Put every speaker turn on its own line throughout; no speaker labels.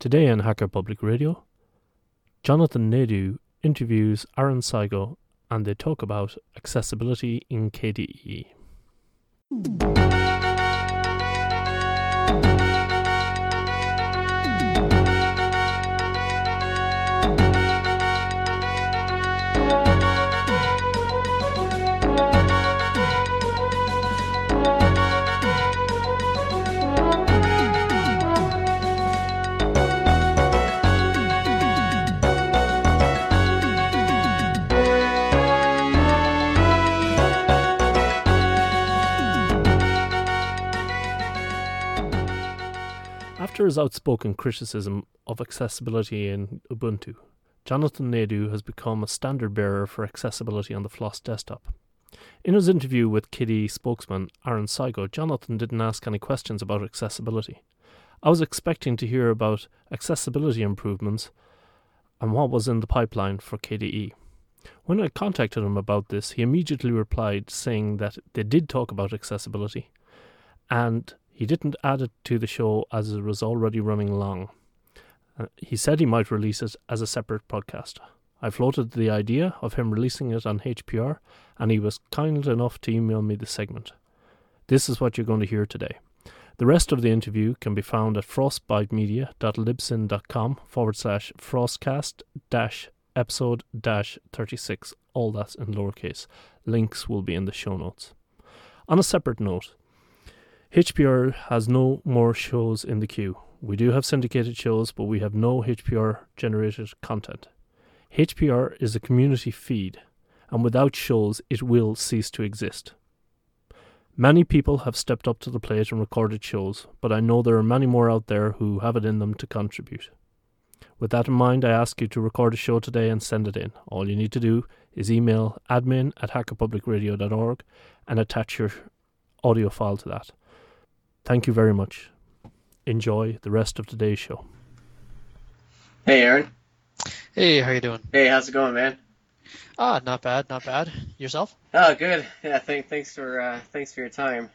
Today on Hacker Public Radio, Jonathan Nadeau interviews Aaron Seigo and they talk about accessibility in KDE. After his outspoken criticism of accessibility in Ubuntu, Jonathan Nadeau has become a standard bearer for accessibility on the Floss desktop. In his interview with KDE spokesman Aaron Seigo, Jonathan didn't ask any questions about accessibility. I was expecting to hear about accessibility improvements and what was in the pipeline for KDE. When I contacted him about this, he immediately replied saying that they did talk about accessibility and he didn't add it to the show as it was already running long. Uh, he said he might release it as a separate podcast. I floated the idea of him releasing it on HPR, and he was kind enough to email me the segment. This is what you're going to hear today. The rest of the interview can be found at frostbitemedia.libsyn.com forward slash frostcast dash episode dash 36. All that's in lowercase. Links will be in the show notes. On a separate note, HPR has no more shows in the queue. We do have syndicated shows, but we have no HPR generated content. HPR is a community feed, and without shows, it will cease to exist. Many people have stepped up to the plate and recorded shows, but I know there are many more out there who have it in them to contribute. With that in mind, I ask you to record a show today and send it in. All you need to do is email admin at hackerpublicradio.org and attach your audio file to that. Thank you very much. Enjoy the rest of today's show.
Hey, Aaron.
Hey, how you doing?
Hey, how's it going, man?
Ah, not bad, not bad. Yourself?
Oh, good. Yeah, thank, thanks for uh, thanks for your time.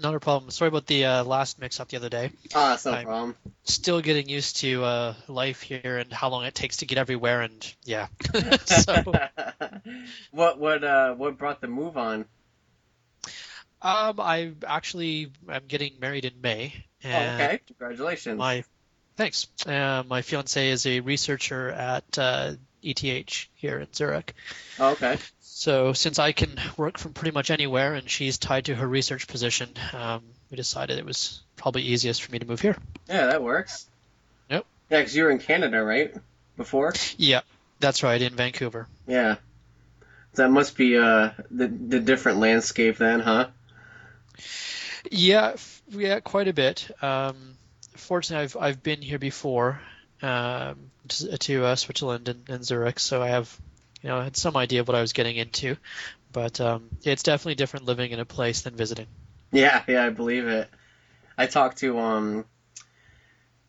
Not a problem. Sorry about the uh, last mix-up the other day.
Ah, that's no
I'm-
problem.
Still getting used to uh, life here and how long it takes to get everywhere, and yeah. so,
what what uh what brought the move on?
Um, I actually I'm getting married in May,
Oh,
and
okay, congratulations.
my thanks. Uh, my fiance is a researcher at uh, ETH here in Zurich.
Oh, okay.
So since I can work from pretty much anywhere and she's tied to her research position, um, we decided it was probably easiest for me to move here.
Yeah, that works.
Yep.
Yeah, 'cause you were in Canada, right? Before.
Yeah, that's right, in Vancouver.
Yeah. That must be uh the the different landscape then, huh?
Yeah, yeah, quite a bit. Um, fortunately, I've I've been here before um, to, to uh, Switzerland and, and Zurich, so I have you know had some idea of what I was getting into. But um, it's definitely different living in a place than visiting.
Yeah, yeah, I believe it. I talked to um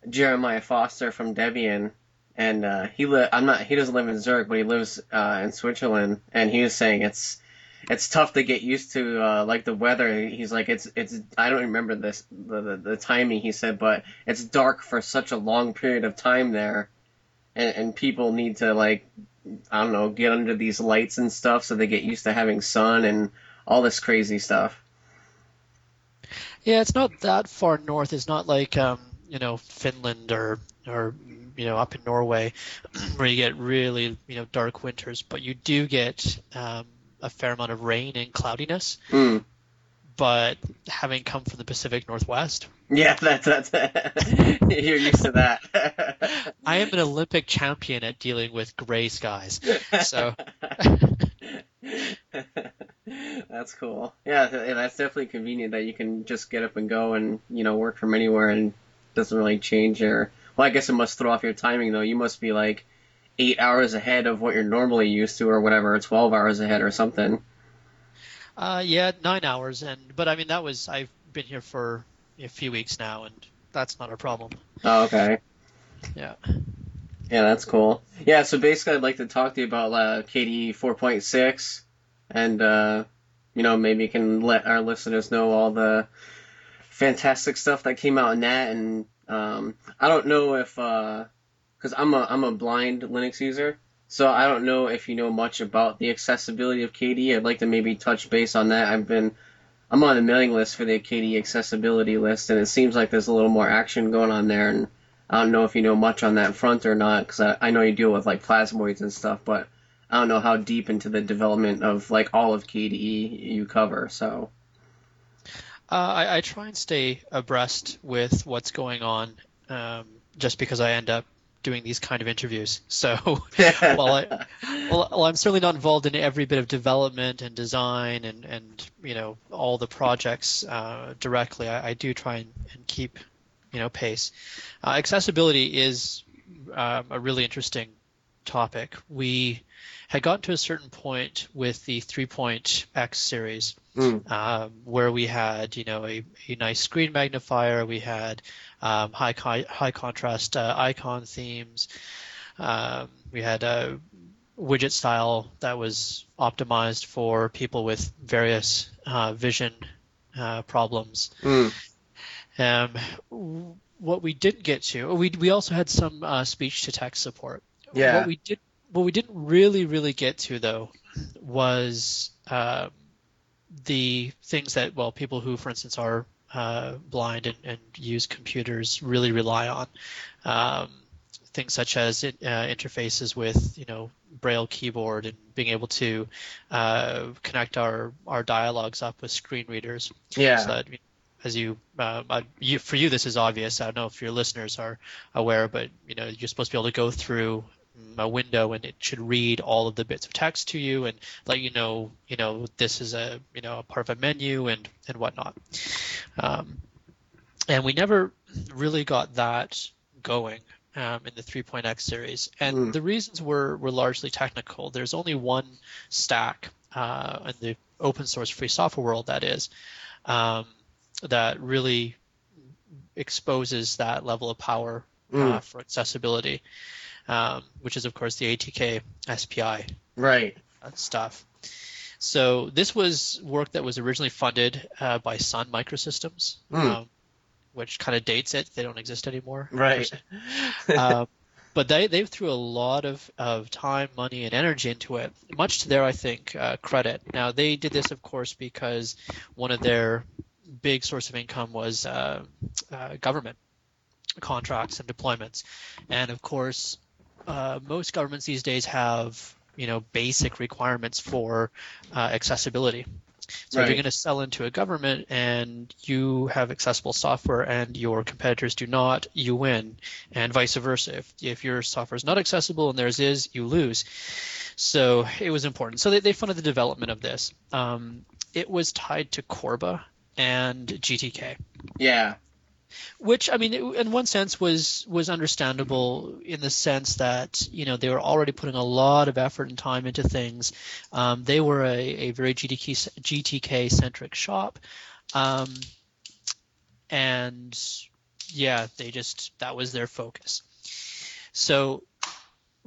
Jeremiah Foster from Debian, and uh, he li- I'm not he doesn't live in Zurich, but he lives uh, in Switzerland, and he was saying it's it's tough to get used to uh, like the weather. He's like it's it's I don't remember this the, the the timing he said, but it's dark for such a long period of time there, and and people need to like I don't know get under these lights and stuff so they get used to having sun and all this crazy stuff.
Yeah, it's not that far north. It's not like um, you know Finland or or you know up in Norway where you get really you know dark winters, but you do get um, a fair amount of rain and cloudiness.
Mm.
But having come from the Pacific Northwest,
Yeah, that's that's you're used to that.
I am an Olympic champion at dealing with gray skies. So
that's cool. Yeah, th- yeah, that's definitely convenient that you can just get up and go and you know work from anywhere and doesn't really change your. Well, I guess it must throw off your timing though. You must be like eight hours ahead of what you're normally used to, or whatever, or twelve hours ahead or something.
uh, yeah, nine hours, and but I mean that was I've been here for a few weeks now, and that's not a problem.
Oh, okay.
Yeah.
Yeah, that's cool. Yeah, so basically, I'd like to talk to you about uh, KDE 4.6, and uh, you know maybe you can let our listeners know all the fantastic stuff that came out in that, and Um, I don't know if because I'm a I'm a blind Linux user, so I don't know if you know much about the accessibility of KDE. I'd like to maybe touch base on that. I've been I'm on the mailing list for the KDE accessibility list, and it seems like there's a little more action going on there. And I don't know if you know much on that front or not, because I, I know you deal with like plasmoids and stuff, but I don't know how deep into the development of like all of KDE you cover. So.
Uh, I, I, try and stay abreast with what's going on, um, just because I end up doing these kind of interviews. So while I, well, I'm certainly not involved in every bit of development and design and, and you know all the projects uh, directly, I, I, do try and, and, keep you know pace. Uh, accessibility is um, a really interesting topic. We had gotten to a certain point with the 3.x series mm. um, where we had you know a, a nice screen magnifier, we had um, high high contrast uh, icon themes. Um, we had a widget style that was optimized for people with various uh, vision uh, problems. Mm. Um, what we didn't get to, we we also had some uh, speech to text support.
Yeah.
What we did, what we didn't really really get to though, was um, the things that well people who, for instance, are uh, blind and, and, use computers really rely on. Um, things such as it, uh, interfaces with you know braille keyboard and being able to uh, connect our our dialogues up with screen readers.
Yeah.
So that, as you, uh, you, for you this is obvious. I don't know if your listeners are aware, but you know you're supposed to be able to go through a window and it should read all of the bits of text to you and let you know, you know, this is a, you know, a part of a menu and, and whatnot. Um, and we never really got that going um, in the 3.x series. And mm. the reasons were, were largely technical. There's only one stack uh, in the open source free software world, that is, um, that really exposes that level of power mm. uh, for accessibility um, which is of course the ATK SPI
right
stuff. So this was work that was originally funded uh, by Sun Microsystems, mm. um, which kind of dates it. They don't exist anymore.
Right.
uh, but they they threw a lot of, of time, money, and energy into it, much to their I think uh, credit. Now they did this, of course, because one of their big source of income was uh, uh, government contracts and deployments, and of course uh, most governments these days have you know basic requirements for uh, accessibility. So right. if you're going to sell into a government and you have accessible software and your competitors do not, you win, and vice versa. If, if your software is not accessible and theirs is, you lose. So it was important. So they, they funded the development of this. Um, it was tied to Corba and GTK.
Yeah
which I mean, in one sense, was was understandable in the sense that you know they were already putting a lot of effort and time into things. Um, they were a, a very GTK GTK centric shop, um, and yeah, they just that was their focus. So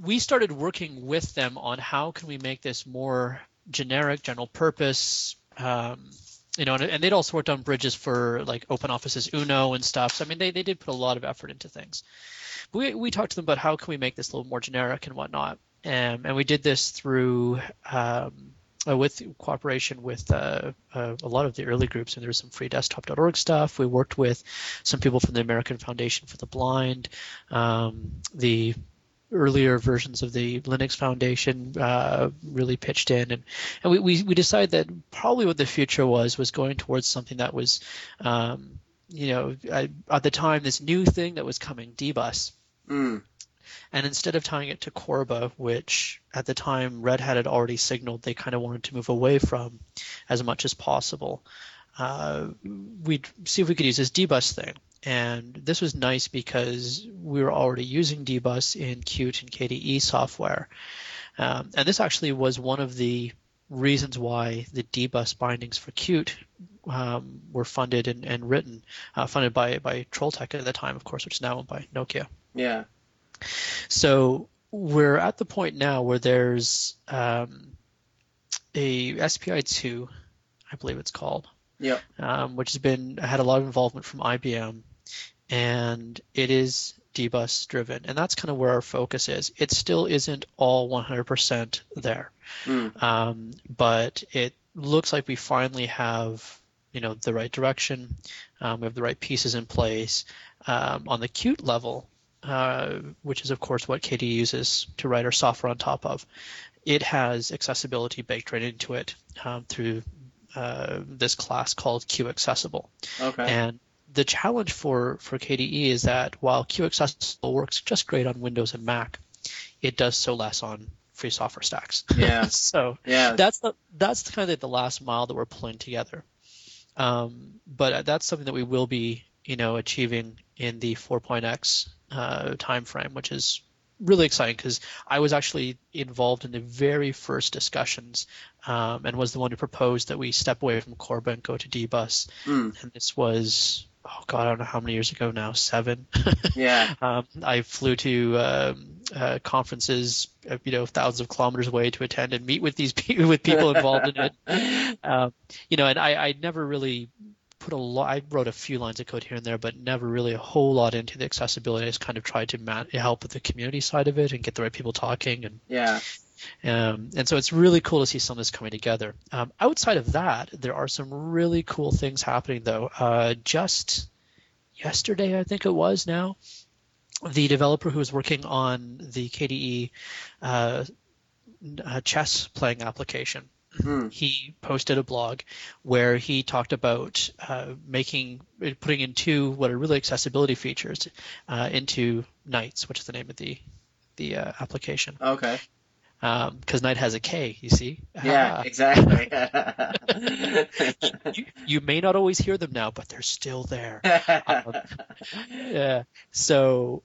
we started working with them on how can we make this more generic, general purpose. Um, you know, and, and, they'd also worked on bridges for like Open Office's Uno and stuff. So I mean, they, they did put a lot of effort into things. But we we talked to them about how can we make this a little more generic and whatnot, um, and we did this through um, uh, with cooperation with uh, uh, a lot of the early groups. And there was some freedesktop.org stuff. We worked with some people from the American Foundation for the Blind, um, the earlier versions of the Linux Foundation uh, really pitched in, and and we, we, we decided that probably what the future was was going towards something that was, um, you know, at, at, the time this new thing that was coming, Dbus.
Mm.
And instead of tying it to Corba, which at the time Red Hat had already signaled they kind of wanted to move away from as much as possible, uh, we'd see if we could use this Dbus thing. And this was nice because we were already using dbus in Qt and KDE software. Um, and this actually was one of the reasons why the dbus bindings for Qt um, were funded and, and written, uh, funded by, by Trolltech at the time, of course, which is now owned by Nokia.
Yeah.
So we're at the point now where there's um, a SPI2, I believe it's called,
yeah.
Um, which has been had a lot of involvement from IBM, and it is dbus driven, and that's kind of where our focus is. It still isn't all 100% there,
Mm.
um, but it looks like we finally have you know the right direction. Um, we have the right pieces in place um, on the Qt level, uh, which is of course what KDE uses to write our software on top of. It has accessibility baked right into it um, through uh, this class called QAccessible.
Okay.
And the challenge for, for KDE is that while QAccessible works just great on Windows and Mac, it does so less on free software stacks.
Yeah.
so
yeah.
that's the that's kind of the last mile that we're pulling together. Um, but that's something that we will be, you know, achieving in the 4.x uh, time frame, which is really exciting because I was actually involved in the very first discussions um, and was the one who proposed that we step away from Corba and go to DBus.
Mm.
And this was, oh god, I don't know how many years ago now, seven.
Yeah.
um, I flew to um, uh, conferences, uh, you know, thousands of kilometers away to attend and meet with these pe- with people involved in it. Um, you know, and I, I never really put a lot. I wrote a few lines of code here and there, but never really a whole lot into the accessibility. I just kind of tried to man- help with the community side of it and get the right people talking and
Yeah.
um, and so it's really cool to see some of this coming together. Um, outside of that, there are some really cool things happening, though. Uh, just yesterday, I think it was now, the developer who was working on the KDE uh, uh, chess playing application,
Mm.
he posted a blog where he talked about uh, making putting in two what are really accessibility features uh, into Knights, which is the name of the the uh, application
Okay.
because Knight has a K, you see.
Yeah.
Ah.
Exactly.
you, you may not always hear them now, but they're still there. Yeah. So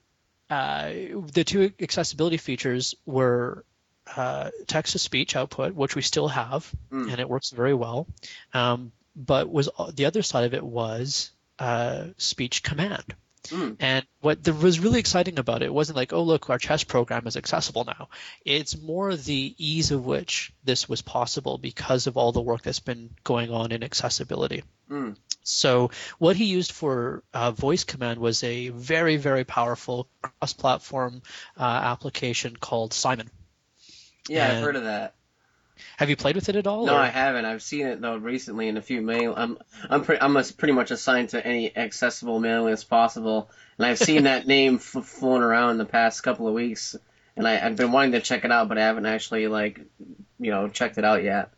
uh, the two accessibility features were uh, text to speech output, which we still have,
Mm.
and it works very well. Um, but was the other side of it was uh, speech command.
Mm.
And what there was really exciting about it wasn't like, oh look, our chess program is accessible now. It's more the ease of which this was possible because of all the work that's been going on in accessibility.
Mm.
So what he used for uh, voice command was a very very powerful cross-platform uh, application called Simon.
Yeah, I've heard of that.
Have you played with it at all?
No,
or-
I haven't. I've seen it though recently in a few mail. I'm I'm pretty I'm as- pretty much assigned to any accessible mail list possible, and I've seen that name f- flown around the past couple of weeks, and I, I've been wanting to check it out, but I haven't actually like you know checked it out yet.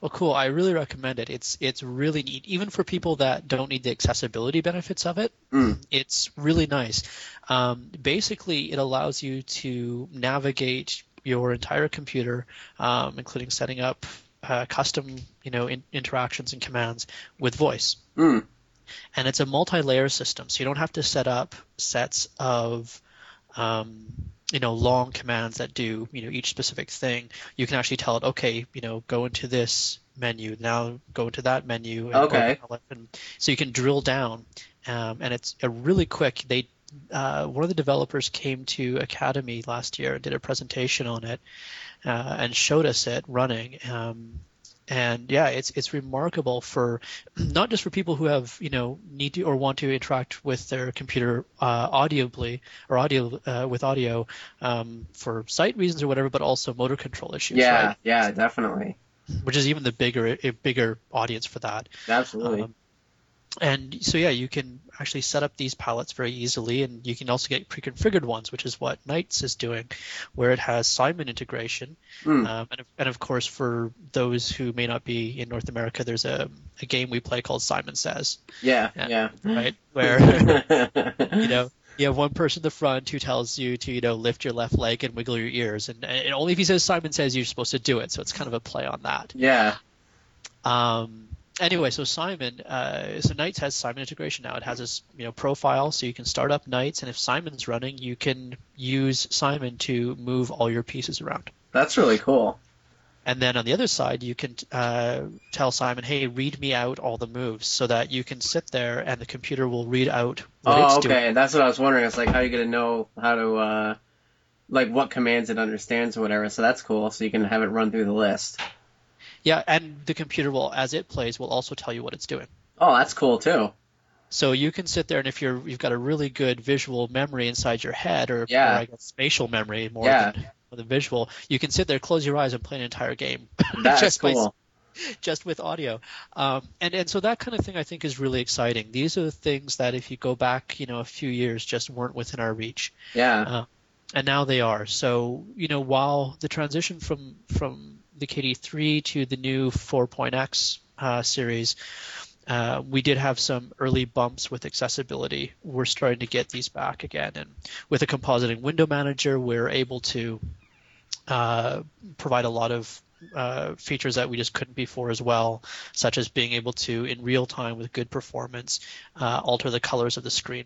Well, cool. I really recommend it. It's it's really neat, even for people that don't need the accessibility benefits of it.
Mm.
It's really nice. Um, basically, it allows you to navigate your entire computer, um, including setting up uh, custom, you know, in, interactions and commands with voice.
Mm.
And it's a multi-layer system, so you don't have to set up sets of um, you know long commands that do you know each specific thing you can actually tell it okay you know go into this menu now go into that menu and
Okay.
and so you can drill down um, and it's a really quick they uh, one of the developers came to Akademy last year and did a presentation on it uh, and showed us it running um, and yeah, it's it's remarkable for not just for people who have you know need to or want to interact with their computer uh, audibly or audio uh, with audio um, for sight reasons or whatever, but also motor control issues,
Yeah,
right?
yeah, definitely,
Which is even the bigger a bigger audience for that.
absolutely.
Um, and so yeah, you can actually set up these palettes very easily, and you can also get pre-configured ones, which is what Knights is doing, where it has Simon integration.
Mm.
Um, and, of- and of course, for those who may not be in North America, there's a, a game we play called Simon Says,
yeah,
yeah.
yeah.
right? Where you know you have one person in the front who tells you to you know lift your left leg and wiggle your ears, and, and only if he says Simon Says you're supposed to do it. So it's kind of a play on that.
yeah.
Um, anyway, so Simon, uh, so Knights has Simon integration now. It has this you know profile, so you can start up Knights, and if Simon's running, you can use Simon to move all your pieces around.
That's really cool.
And then on the other side, you can uh, tell Simon, "Hey, read me out all the moves," so that you can sit there and the computer will read out what
Oh,
it's
okay.
doing.
That's what I was wondering. It's like how are you gonna know how to uh like what commands it understands or whatever. So that's cool. So you can have it run through the list.
Yeah, and the computer will, as it plays, will also tell you what it's doing.
Oh, that's cool too.
So you can sit there, and if you're you've got a really good visual memory inside your head, or,
Yeah.
or I guess spatial memory more
Yeah.
than than visual, you can sit there, close your eyes, and play an entire game
That's
just by
cool.
just with audio. Um, and and so that kind of thing I think is really exciting. These are the things that if you go back, you know, a few years, just weren't within our reach,
Yeah.
and now they are. So you know, while the transition from from the KDE 3 to the new 4.x uh, series. Uh, we did have some early bumps with accessibility. We're starting to get these back again, and with a compositing window manager, we're able to uh, provide a lot of uh, features that we just couldn't before as well, such as being able to, in real time with good performance, uh, alter the colors of the screen.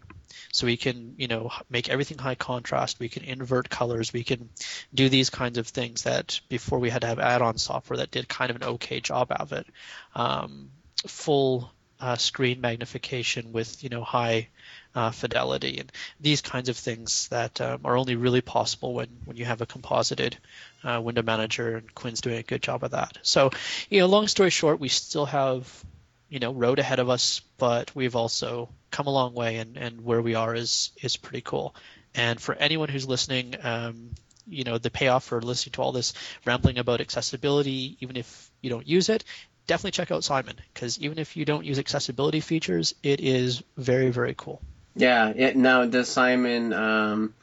So we can, you know, make everything high contrast. We can invert colors. We can do these kinds of things that before we had to have add-on software that did kind of an okay job of it. Um, full uh, screen magnification with, you know, high uh, fidelity and these kinds of things that um, are only really possible when, when you have a composited uh, window manager and KWin's doing a good job of that. So, you know, long story short, we still have, you know, road ahead of us, but we've also come a long way and, and where we are is, is pretty cool. And for anyone who's listening, um, you know, the payoff for listening to all this rambling about accessibility, even if you don't use it, definitely check out Simon because even if you don't use accessibility features, it is very, very cool.
Yeah. It, now, does Simon? Um,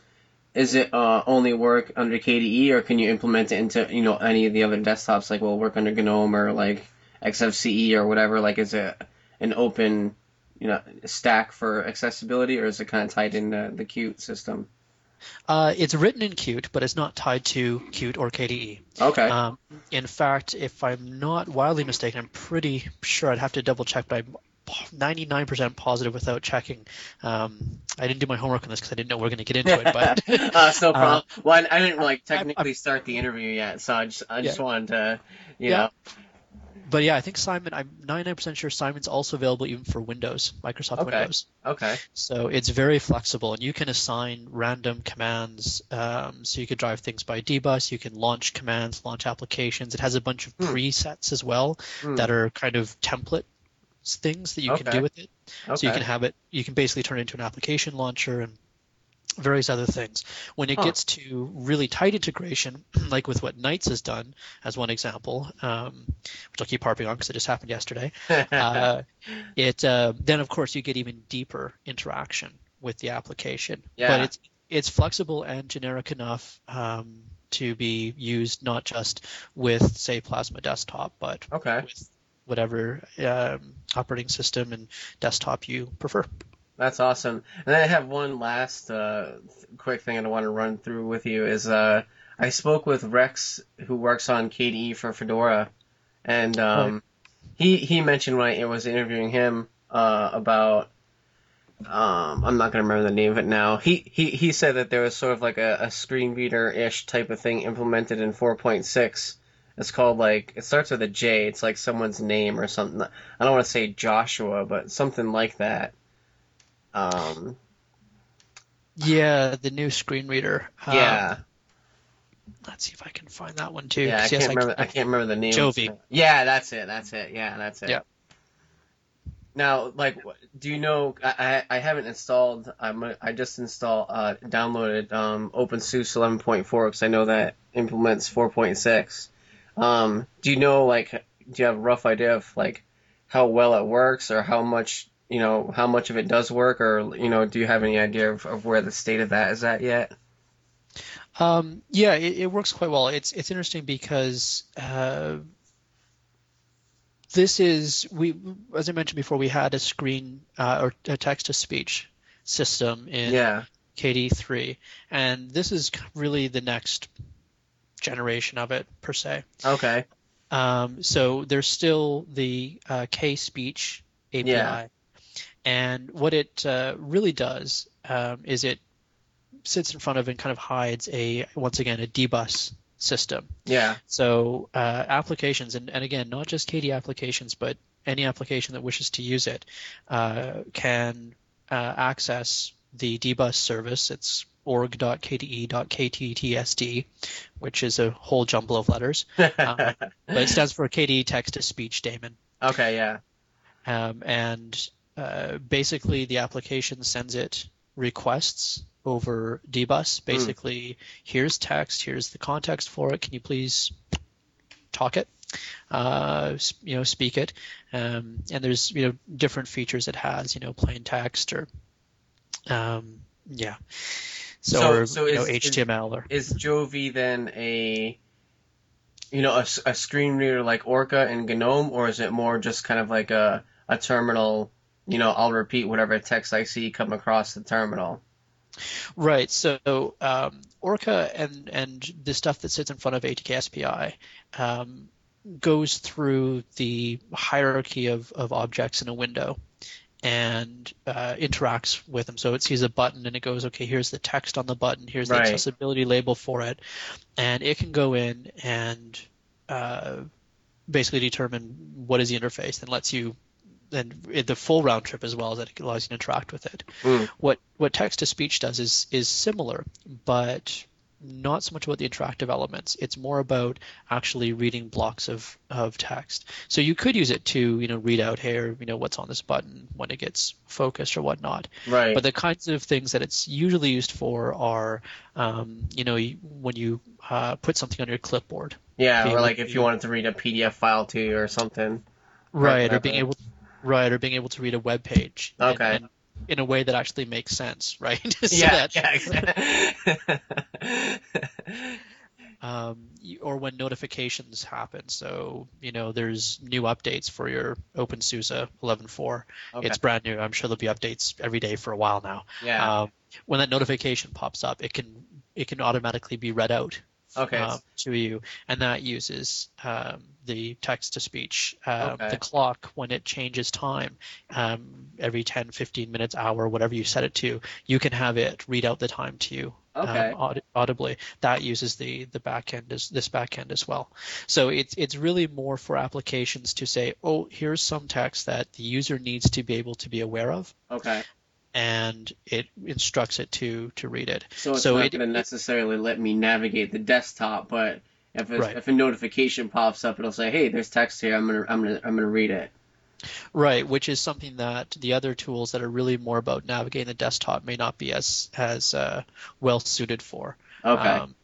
is it uh, only work under KDE, or can you implement it into you know any of the other desktops? Like, will work under GNOME or like XFCE or whatever? Like, is it an open you know stack for accessibility, or is it kind of tied in the, the Qt system?
Uh, it's written in Qt, but it's not tied to Qt or KDE.
Okay.
Um, in fact, if I'm not wildly mistaken, I'm pretty sure I'd have to double check, but I'm 99% positive without checking. Um, I didn't do my homework on this because I didn't know we are going to get into it. But
uh, it's no
uh,
problem. well, I, I didn't like technically start the interview yet, so I just I just
Yeah.
wanted to, you
Yeah.
know,
but yeah, I think Simon. I'm 99% sure Simon's also available even for Windows, Microsoft
Okay.
Windows.
okay,
So it's very flexible, and you can assign random commands. Um, so you could drive things by dbus. You can launch commands, launch applications. It has a bunch of
Hmm.
presets as well
Hmm.
that are kind of template things that you can do with it.
okay,
So you can have it. You can basically turn it into an application launcher and various other things. When it
Huh.
gets to really tight integration, like with what Knights has done, as one example, um, which I'll keep harping on because it just happened yesterday uh, it uh, then of course you get even deeper interaction with the application.
Yeah.
But it's it's flexible and generic enough um, to be used not just with say Plasma Desktop, but
okay.
with whatever um, operating system and desktop you prefer.
That's awesome. And I have one last uh, quick thing I want to run through with you is uh, I spoke with Rex, who works on KDE for Fedora, and um, he he mentioned when I was interviewing him uh, about um, I'm not gonna remember the name of it now. He he he said that there was sort of like a, a screen reader ish type of thing implemented in 4.6. It's called like it starts with a J. It's like someone's name or something. I don't want to say Joshua, but something like that. Um,
Yeah, the new screen reader. Um,
yeah,
let's see if I can find that one too.
yeah. I can't
yes,
remember. I can't remember the name.
Jovie.
Yeah, that's it. That's it. Yeah, that's it.
Yeah.
Now, like, do you know? I I I haven't installed. I'm I just installed uh downloaded um OpenSUSE 11.4 because I know that implements 4.6. Um, do you know like do you have a rough idea of like how well it works or how much you know how much of it does work or you know do you have any idea of, of where the state of that is at yet?
Um, yeah, it, it works quite well. It's it's interesting because uh, this is we as I mentioned before, we had a screen uh, or a text to speech system in
Yeah.
KDE 3, and this is really the next generation of it per se.
Okay.
Um, so there's still the uh, KSpeech API,
Yeah.
and what it uh, really does um, is it sits in front of and kind of hides a once again a dbus system.
Yeah.
So uh, applications, and, and again, not just KDE applications, but any application that wishes to use it uh, can uh, access the dbus service. It's org.kde.kttsd, which is a whole jumble of letters, but it stands for KDE text to speech daemon.
okay. Yeah.
Um, and uh, basically the application sends it requests over dbus basically here's text here's the context for it can you please talk it uh, you know speak it um, and there's you know different features it has you know plain text or um, yeah so,
So-
or,
so
you know,
is- is-
html or
Is Jovie then a, you know, a, a screen reader like Orca and GNOME, or is it more just kind of like a, a terminal, you know, I'll repeat whatever text I see come across the terminal?
Right. So um, Orca and and the stuff that sits in front of ATK SPI um, goes through the hierarchy of, of objects in a window and uh, interacts with them. So it sees a button and it goes, okay, here's the text on the button, here's the
Right.
accessibility label for it, and it can go in and uh, basically determine what is the interface and lets you and the full round trip as well as it allows you to interact with it.
Mm.
What what text to speech does is is similar, but not so much about the interactive elements. It's more about actually reading blocks of, of text. So you could use it to, you know, read out here, you know, what's on this button when it gets focused or whatnot.
Right.
But the kinds of things that it's usually used for are, um, you know, when you uh, put something on your clipboard,
yeah,
being
or like if you wanted to read a PDF file to you or something.
right, or being able, right, or being able to read a web page, and-
Okay.
and in a way that actually makes sense, right? So
yeah,
that-
yeah, exactly.
um, or when notifications happen. So you know, there's new updates for your OpenSUSE 11.4.
Okay.
It's brand new. I'm sure there'll be updates every day for a while now.
yeah.
Um, when that notification pops up, it can it can automatically be read out
okay.
um, to you, and that uses um, the text to speech. Um,
Okay.
The clock, when it changes time um, every 10, 15 minutes, hour, whatever you set it to, you can have it read out the time to you
Okay.
um, aud- audibly. That uses the the back end as this back end as well. So it's it's really more for applications to say, oh, here's some text that the user needs to be able to be aware of,
okay.
And it instructs it to to read it.
So it's
So
not
it-
going to necessarily let me navigate the desktop, but if a,
Right.
if a notification pops up, it'll say, "Hey, there's text here. I'm gonna I'm gonna I'm gonna read it."
Right, which is something that the other tools that are really more about navigating the desktop may not be as as uh, well suited for.
Okay.
Um,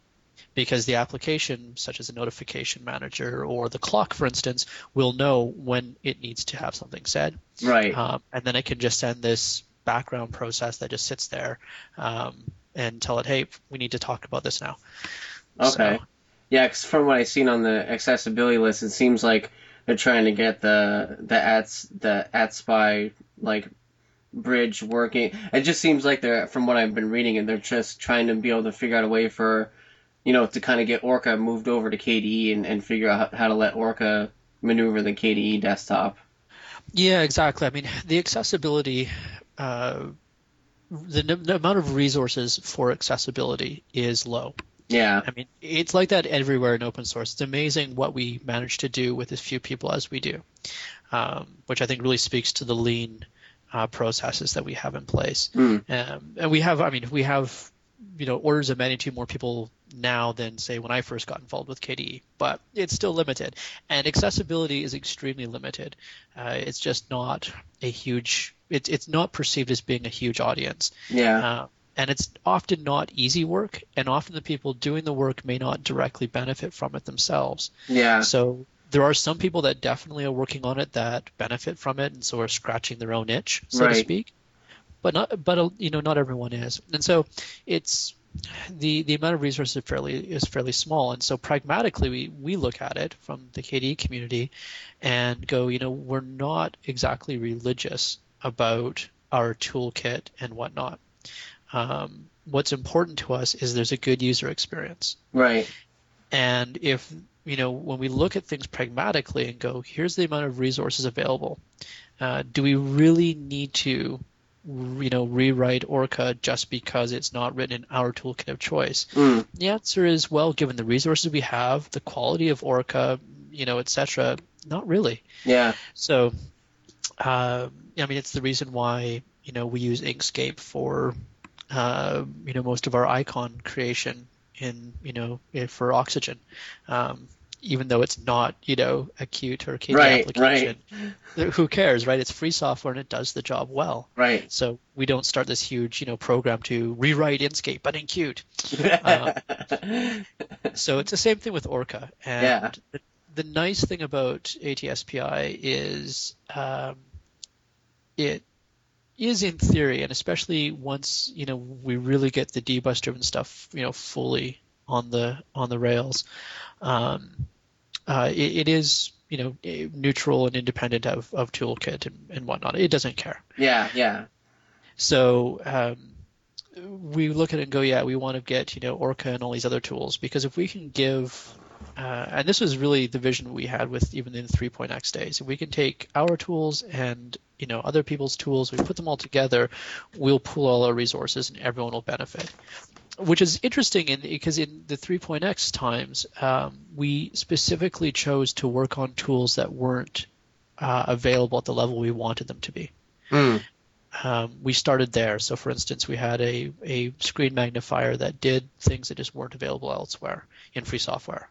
because the application, such as a notification manager or the clock, for instance, will know when it needs to have something said,
right.
um, and then it can just send this background process that just sits there um, and tell it, "Hey, we need to talk about this now."
Okay.
So,
Yeah, 'cause from what I've seen on the accessibility list, it seems like they're trying to get the the ads the AT-SPI like bridge working. It just seems like they're from what I've been reading, and they're just trying to be able to figure out a way for you know to kind of get Orca moved over to KDE and, and figure out how to let Orca maneuver the KDE desktop.
Yeah, exactly. I mean, the accessibility, uh, the, the amount of resources for accessibility is low.
Yeah.
I mean, it's like that everywhere in open source. It's amazing what we manage to do with as few people as we do, um, which I think really speaks to the lean uh, processes that we have in place.
Mm.
Um, and we have, I mean, we have, you know, orders of magnitude more people now than say when I first got involved with KDE, but it's still limited. And accessibility is extremely limited. Uh, it's just not a huge. It's it's not perceived as being a huge audience.
Yeah.
Uh, and it's often not easy work, and often the people doing the work may not directly benefit from it themselves.
Yeah.
So there are some people that definitely are working on it that benefit from it, and so are scratching their own itch, so to
Right.
speak. But not, but you know, not everyone is, and so it's the the amount of resources is fairly is fairly small, and so pragmatically we we look at it from the KDE community, and go, you know, we're not exactly religious about our toolkit and whatnot. Um, what's important to us is there's a good user experience.
Right.
And if, you know, when we look at things pragmatically and go, here's the amount of resources available, uh, do we really need to, you know, rewrite Orca just because it's not written in our toolkit of choice?
Mm.
The answer is, well, given the resources we have, the quality of Orca, you know, etc., not really.
Yeah.
So, uh, I mean, it's the reason why you know we use Inkscape for uh, you know most of our icon creation in you know eh, for Oxygen. Um, even though it's not, you know, a Qt or KDE
Right,
application. Who cares, right? It's free software and it does the job well.
Right.
So we don't start this huge, you know, program to rewrite Inkscape, but in Qt. Uh, so it's the same thing with Orca. And
Yeah.
the, the nice thing about ATSPI is um, it is in theory, and especially once you know we really get the dbus driven stuff, you know, fully on the on the rails, um, uh, it, it is you know neutral and independent of, of toolkit and, and whatnot. It doesn't care.
yeah, yeah.
So um, we look at it and go, yeah, we want to get you know Orca and all these other tools because if we can give, uh, and this was really the vision we had with even in 3.x days, if we can take our tools and you know other people's tools, we put them all together, we'll pool all our resources and everyone will benefit. Which is interesting in, because in the 3.x times, um, we specifically chose to work on tools that weren't uh, available at the level we wanted them to be
Mm.
um, we started there. So, for instance, we had a, a screen magnifier that did things that just weren't available elsewhere in free software.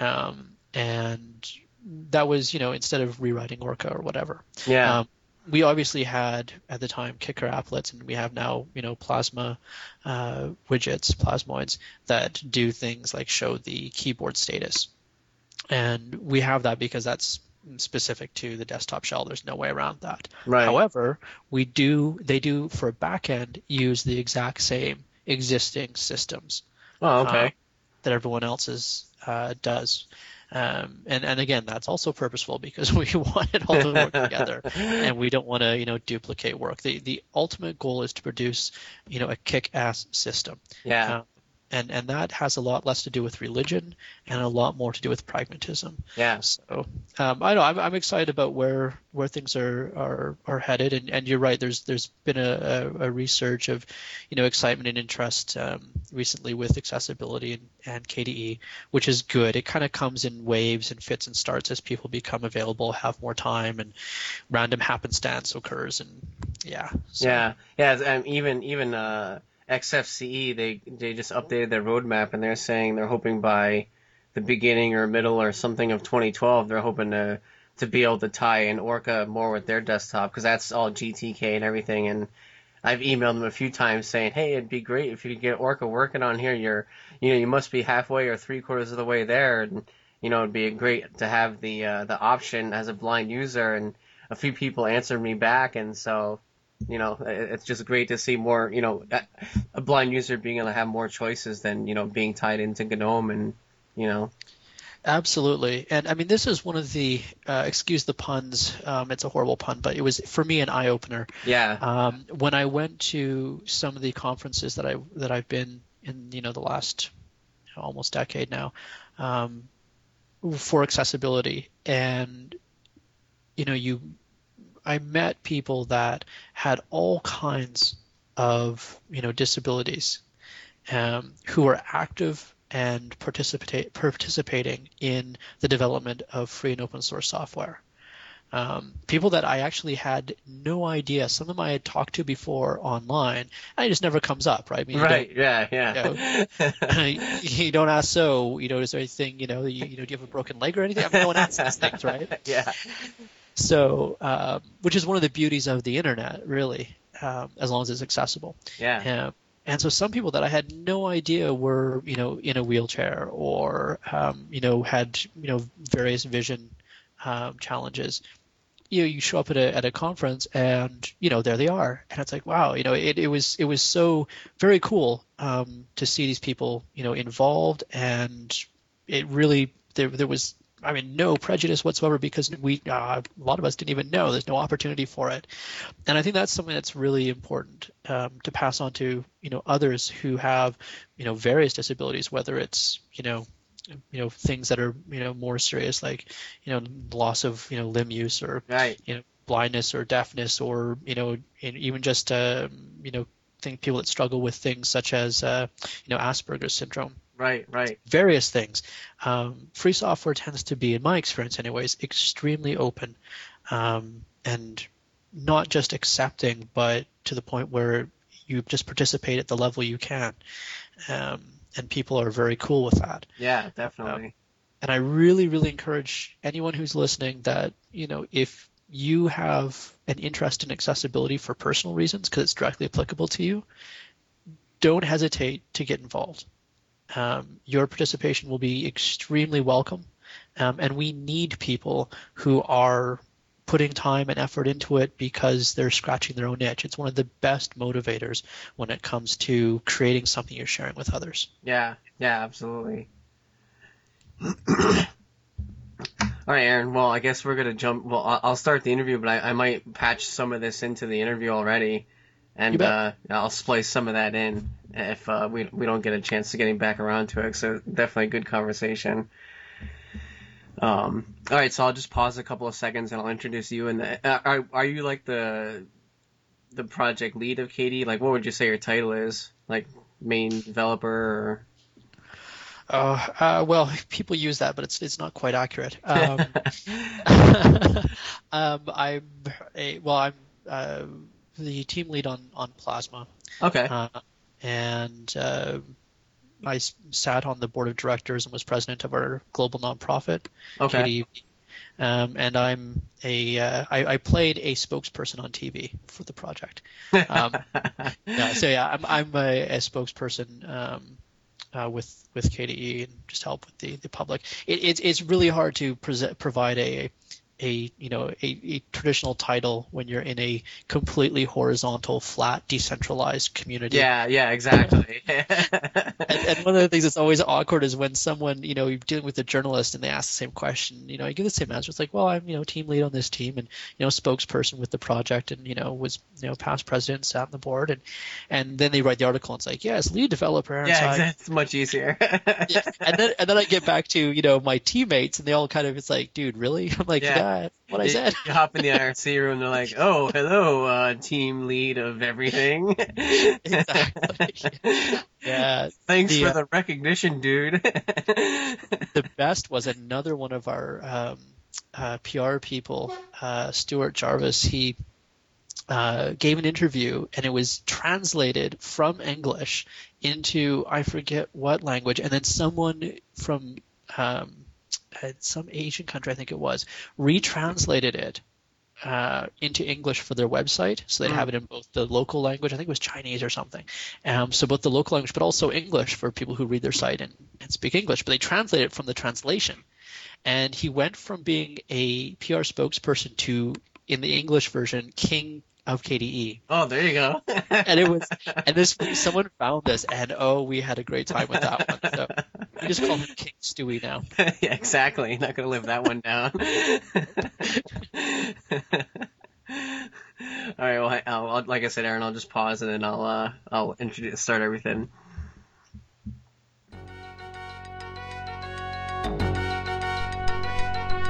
Um, and that was, you know, instead of rewriting Orca or whatever.
Yeah.
Um, we obviously had at the time Kicker applets, and we have now, you know, Plasma uh, widgets, Plasmoids that do things like show the keyboard status. And we have that because that's specific to the desktop shell. There's no way around that.
right.
However, we do they do for a backend use the exact same existing systems
oh, okay.
uh, that everyone else's uh, does. Um, and and again, that's also purposeful because we want it all to work together, and we don't want to you know duplicate work. The the ultimate goal is to produce you know a kick-ass system,
yeah.
uh, and and that has a lot less to do with religion and a lot more to do with pragmatism.
yeah.
So um, I know I'm, I'm excited about where where things are are, are headed, and, and you're right. There's there's been a, a, a research of you know excitement and interest um, recently with accessibility and, and KDE, which is good. It kind of comes in waves and fits and starts as people become available, have more time, and random happenstance occurs, and yeah. So,
Yeah, yeah. Um, even even uh, XFCE, they they just updated their roadmap, and they're saying they're hoping by the beginning or middle or something of 2012, they're hoping to to be able to tie in Orca more with their desktop because that's all GTK and everything. And I've emailed them a few times saying, hey, it'd be great if you could get Orca working on here. You're you know you must be halfway or three quarters of the way there, and you know it'd be great to have the uh, the option as a blind user. And a few people answered me back, and so you know, it's just great to see more, you know, a- blind user being able to have more choices than, you know, being tied into GNOME and, you know,
Absolutely, and I mean this is one of the uh, excuse the puns. Um, it's a horrible pun, but it was for me an eye opener.
yeah,
Um, when I went to some of the conferences that I that I've been in, you know, the last almost decade now, um, for accessibility, and you know, you, I met people that had all kinds of you know disabilities, um, who were active and participate participating in the development of free and open source software um, people that I actually had no idea. Some of them I had talked to before online, and it just never comes up, right? I mean, you
right, yeah, yeah.
don't, you don't ask. So, you know, is there anything, you know, you, you know, do you have a broken leg or anything? I mean, no one asks these things, right?
yeah,
So, um, which is one of the beauties of the internet, really, um, as long as it's accessible.
yeah,
Um, and so some people that I had no idea were, you know, in a wheelchair or, um, you know, had, you know, various vision um, challenges. You know, you show up at a at a conference and you know there they are, and it's like wow, you know, it, it was it was so very cool um, to see these people, you know, involved, and it really there there was I mean no prejudice whatsoever because we uh, a lot of us didn't even know there's no opportunity for it, and I think that's something that's really important um, to pass on to you know others who have you know various disabilities, whether it's you know you know things that are you know more serious like you know loss of you know limb use or
right,
you know blindness or deafness or you know even just um, you know think people that struggle with things such as uh, you know Asperger's syndrome
right, right.
various things. Um, free software tends to be, in my experience, anyways, extremely open um, and not just accepting, but to the point where you just participate at the level you can. Um, and people are very cool with that.
Yeah, definitely.
and I really, really encourage anyone who's listening that, you know, if you have an interest in accessibility for personal reasons because it's directly applicable to you, don't hesitate to get involved. Um, your participation will be extremely welcome, um, and we need people who are putting time and effort into it because they're scratching their own itch. It's one of the best motivators when it comes to creating something you're sharing with others.
Yeah, yeah, absolutely. All right, Aaron. Well, I guess we're gonna jump. Well, I'll start the interview, but I, I might patch some of this into the interview already, and uh, I'll splice some of that in if uh, we we don't get a chance to getting back around to it. So definitely a good conversation. Um, all right, so I'll just pause a couple of seconds and I'll introduce you. And uh, are are you like the the project lead of KDE? Like, what would you say your title is? Like main developer? Or...
Uh, uh, well, people use that, but it's it's not quite accurate. Um, um, I'm a, well, I'm uh, the team lead on on Plasma.
Okay.
Uh, and uh, I sat on the board of directors and was president of our global nonprofit.
Okay.
Um, and I'm a uh, I, I played a spokesperson on TV for the project. Um, yeah, so yeah, I'm I'm a, a spokesperson um, uh, with with KDE and just help with the the public. It, it's it's really hard to present, provide a a you know a, a, traditional title when you're in a completely horizontal, flat, decentralized community.
Yeah, yeah, exactly. and,
and, one of the things that's always awkward is when someone you know you're dealing with a journalist and they ask the same question. You know, you give the same answer. It's like, well, I'm you know team lead on this team and you know spokesperson with the project and you know was you know past president, sat on the board, and and then they write the article and it's like, yes, lead developer.
Yeah, exactly. it's much easier.
yeah, and then and then I get back to you know my teammates and they all kind of it's like, dude, really? I'm like, yeah what I said.
You hop in the IRC room, they're like, "Oh, hello, uh, team lead of everything."
exactly. Yeah.
Thanks the, for uh, the recognition, dude.
the best was another one of our um, uh, PR people, uh, Stuart Jarvis. He uh, gave an interview and it was translated from English into I forget what language, and then someone from um, some Asian country, I think it was, retranslated it uh, into English for their website, so they'd mm. have it in both the local language, I think it was Chinese or something. Um, so both the local language, but also English for people who read their site and, and speak English. But they translate it from the translation, and he went from being a PR spokesperson to, in the English version, King of KDE.
Oh, there you go.
and it was, and this someone found this, and oh, we had a great time with that one. So we just call him King Stewie now.
yeah, exactly. Not gonna live that one down. All right. Well, I'll, I'll, like I said, Aaron, I'll just pause and then I'll uh, I'll introduce start everything.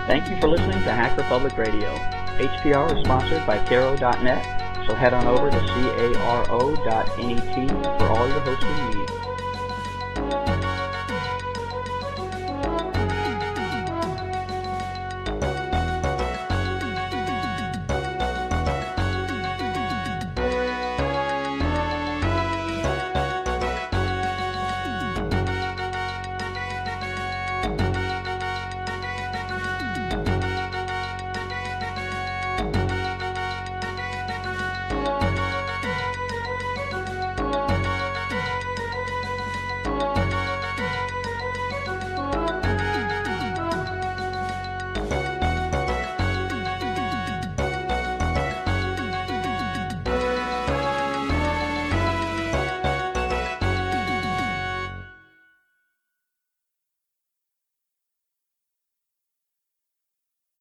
Thank you for listening to Hacker Public Radio. HPR is sponsored by Caro.net, so head on over to caro.net for all your hosting needs.